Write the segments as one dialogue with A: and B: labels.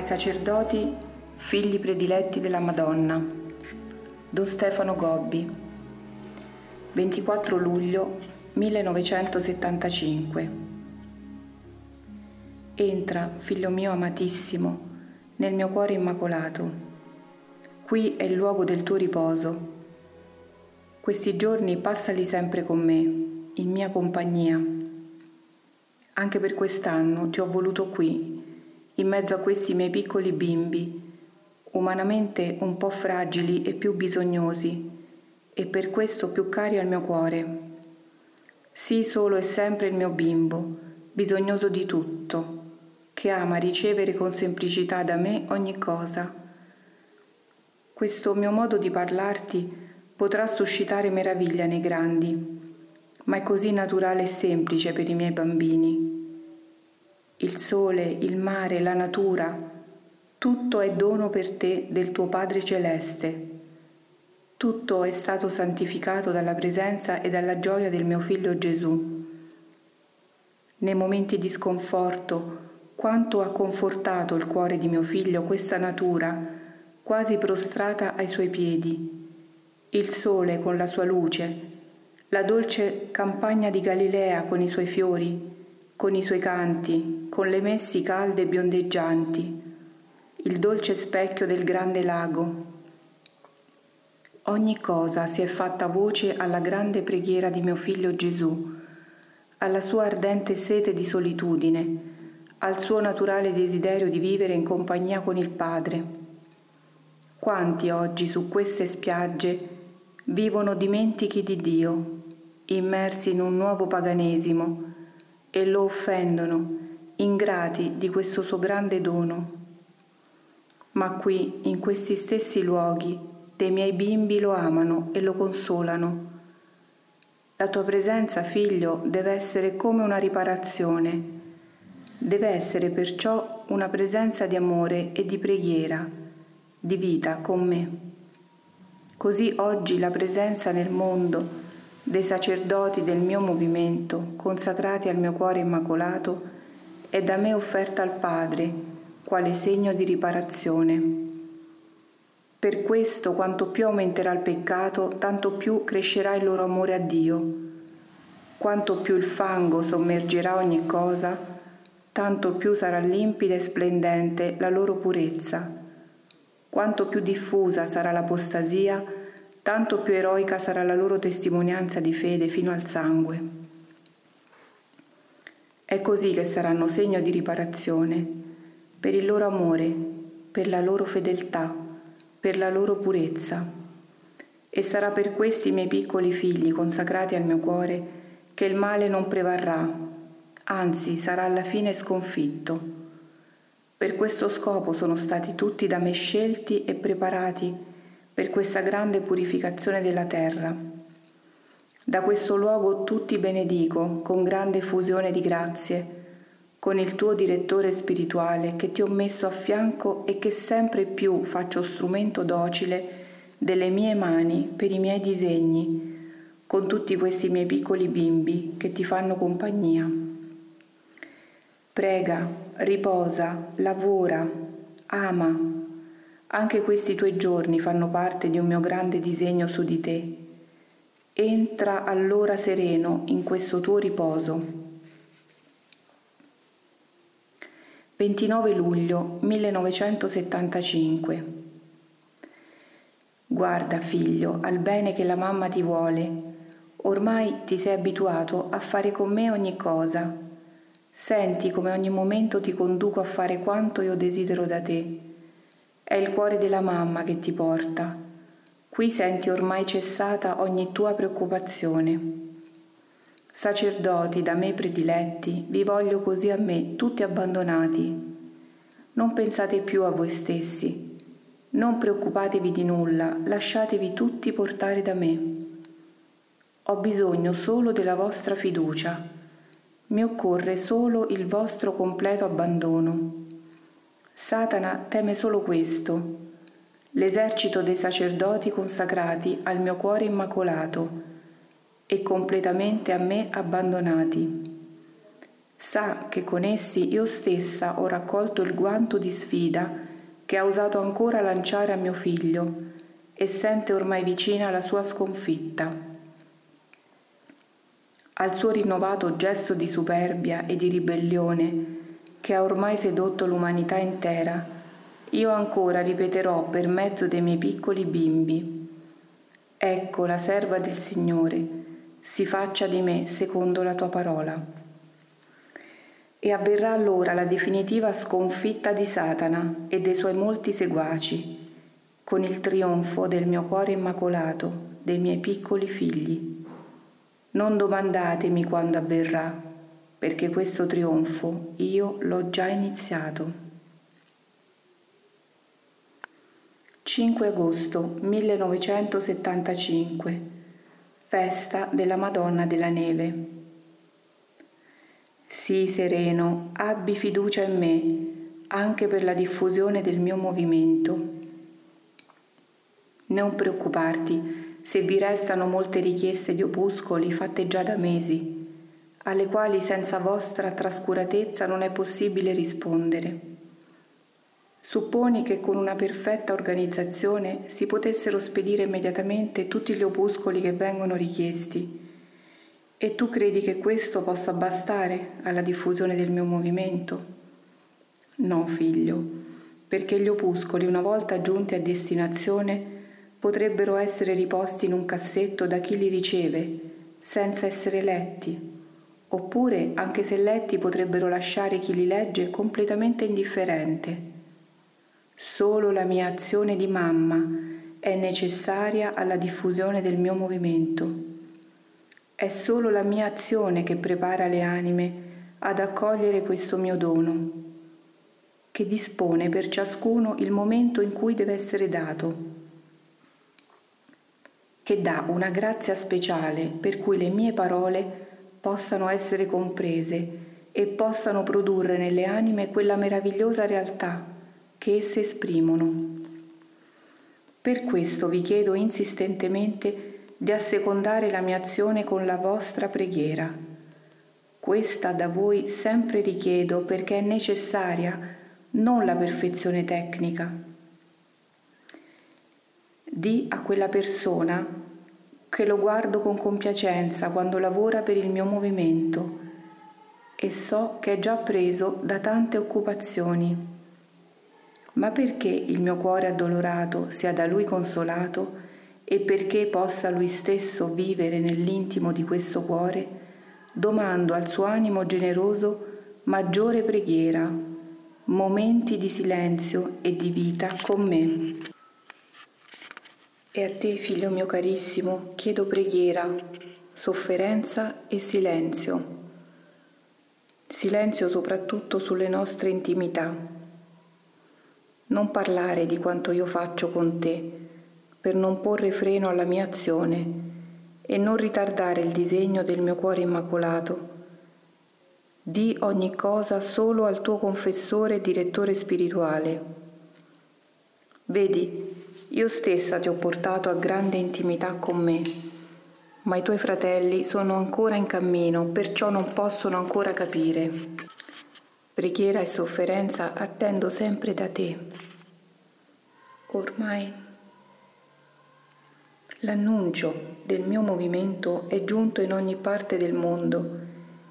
A: ai sacerdoti, figli prediletti della Madonna. Don Stefano Gobbi. 24 luglio 1975. Entra, figlio mio amatissimo, nel mio cuore immacolato. Qui è il luogo del tuo riposo. Questi giorni passali sempre con me, in mia compagnia. Anche per quest'anno ti ho voluto qui, in mezzo a questi miei piccoli bimbi, umanamente un po' fragili e più bisognosi, e per questo più cari al mio cuore. Sii solo e sempre il mio bimbo, bisognoso di tutto, che ama ricevere con semplicità da me ogni cosa. Questo mio modo di parlarti potrà suscitare meraviglia nei grandi, ma è così naturale e semplice per i miei bambini il sole, il mare, la natura, tutto è dono per te del tuo Padre Celeste. Tutto è stato santificato dalla presenza e dalla gioia del mio figlio Gesù. Nei momenti di sconforto, quanto ha confortato il cuore di mio figlio questa natura, quasi prostrata ai suoi piedi. Il sole con la sua luce, la dolce campagna di Galilea con i suoi fiori, con i suoi canti, con le messi calde e biondeggianti, il dolce specchio del grande lago. Ogni cosa si è fatta voce alla grande preghiera di mio figlio Gesù, alla sua ardente sete di solitudine, al suo naturale desiderio di vivere in compagnia con il Padre. Quanti oggi su queste spiagge vivono dimentichi di Dio, immersi in un nuovo paganesimo, e lo offendono, ingrati di questo suo grande dono. Ma qui, in questi stessi luoghi, dei miei bimbi lo amano e lo consolano. La tua presenza, figlio, deve essere come una riparazione, deve essere perciò una presenza di amore e di preghiera, di vita con me. Così oggi la presenza nel mondo dei sacerdoti del mio movimento, consacrati al mio cuore immacolato, è da me offerta al Padre, quale segno di riparazione. Per questo, quanto più aumenterà il peccato, tanto più crescerà il loro amore a Dio. Quanto più il fango sommergerà ogni cosa, tanto più sarà limpida e splendente la loro purezza. Quanto più diffusa sarà l'apostasia, tanto più eroica sarà la loro testimonianza di fede fino al sangue. È così che saranno segno di riparazione, per il loro amore, per la loro fedeltà, per la loro purezza. E sarà per questi miei piccoli figli consacrati al mio cuore che il male non prevarrà, anzi sarà alla fine sconfitto. Per questo scopo sono stati tutti da me scelti e preparati per questa grande purificazione della terra. Da questo luogo tutti benedico con grande fusione di grazie, con il tuo direttore spirituale che ti ho messo a fianco e che sempre più faccio strumento docile delle mie mani per i miei disegni, con tutti questi miei piccoli bimbi che ti fanno compagnia. Prega, riposa, lavora, ama, anche questi tuoi giorni fanno parte di un mio grande disegno su di te. Entra allora sereno in questo tuo riposo. 29 luglio 1975 Guarda figlio al bene che la mamma ti vuole. Ormai ti sei abituato a fare con me ogni cosa. Senti come ogni momento ti conduco a fare quanto io desidero da te è il cuore della mamma che ti porta. Qui senti ormai cessata ogni tua preoccupazione. Sacerdoti da me prediletti, vi voglio così a me, tutti abbandonati. Non pensate più a voi stessi, non preoccupatevi di nulla, lasciatevi tutti portare da me. Ho bisogno solo della vostra fiducia, mi occorre solo il vostro completo abbandono. Satana teme solo questo, l'esercito dei sacerdoti consacrati al mio cuore immacolato e completamente a me abbandonati. Sa che con essi io stessa ho raccolto il guanto di sfida che ha usato ancora lanciare a mio figlio e sente ormai vicina la sua sconfitta. Al suo rinnovato gesto di superbia e di ribellione che ha ormai sedotto l'umanità intera, io ancora ripeterò per mezzo dei miei piccoli bimbi. Ecco la serva del Signore, si faccia di me secondo la tua parola. E avverrà allora la definitiva sconfitta di Satana e dei suoi molti seguaci, con il trionfo del mio cuore immacolato, dei miei piccoli figli. Non domandatemi quando avverrà, perché questo trionfo io l'ho già iniziato. 5 agosto 1975 Festa della Madonna della Neve Sii sereno, abbi fiducia in me, anche per la diffusione del mio movimento. Non preoccuparti se vi restano molte richieste di opuscoli fatte già da mesi alle quali senza vostra trascuratezza non è possibile rispondere. Supponi che con una perfetta organizzazione si potessero spedire immediatamente tutti gli opuscoli che vengono richiesti e tu credi che questo possa bastare alla diffusione del mio movimento? No, figlio, perché gli opuscoli, una volta giunti a destinazione, potrebbero essere riposti in un cassetto da chi li riceve, senza essere letti oppure, anche se letti, potrebbero lasciare chi li legge completamente indifferente. Solo la mia azione di mamma è necessaria alla diffusione del mio movimento. È solo la mia azione che prepara le anime ad accogliere questo mio dono, che dispone per ciascuno il momento in cui deve essere dato, che dà una grazia speciale per cui le mie parole possano essere comprese e possano produrre nelle anime quella meravigliosa realtà che esse esprimono. Per questo vi chiedo insistentemente di assecondare la mia azione con la vostra preghiera. Questa da voi sempre richiedo perché è necessaria, non la perfezione tecnica. Di a quella persona che lo guardo con compiacenza quando lavora per il mio movimento e so che è già preso da tante occupazioni. Ma perché il mio cuore addolorato sia da lui consolato e perché possa lui stesso vivere nell'intimo di questo cuore, domando al suo animo generoso maggiore preghiera, momenti di silenzio e di vita con me. E a te, figlio mio carissimo, chiedo preghiera, sofferenza e silenzio. Silenzio soprattutto sulle nostre intimità. Non parlare di quanto io faccio con te, per non porre freno alla mia azione e non ritardare il disegno del mio cuore immacolato. Di ogni cosa solo al tuo confessore e direttore spirituale. Vedi, io stessa ti ho portato a grande intimità con me, ma i tuoi fratelli sono ancora in cammino, perciò non possono ancora capire. Preghiera e sofferenza attendo sempre da te. Ormai l'annuncio del mio movimento è giunto in ogni parte del mondo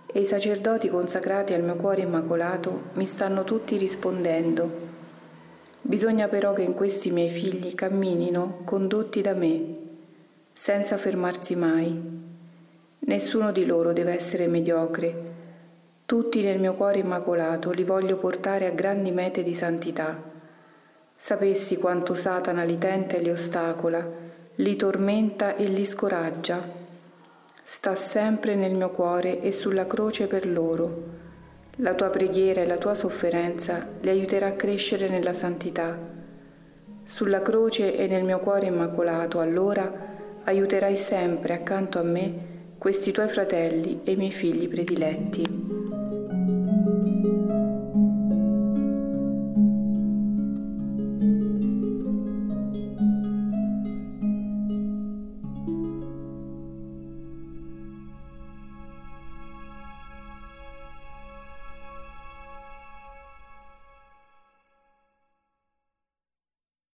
A: e i sacerdoti consacrati al mio cuore immacolato mi stanno tutti rispondendo Bisogna però che in questi miei figli camminino condotti da me, senza fermarsi mai. Nessuno di loro deve essere mediocre. Tutti nel mio cuore immacolato li voglio portare a grandi mete di santità. Sapessi quanto Satana li tenta e li ostacola, li tormenta e li scoraggia. Sta sempre nel mio cuore e sulla croce per loro la tua preghiera e la tua sofferenza li aiuterà a crescere nella santità. Sulla croce e nel mio cuore immacolato, allora, aiuterai sempre accanto a me questi tuoi fratelli e i miei figli prediletti.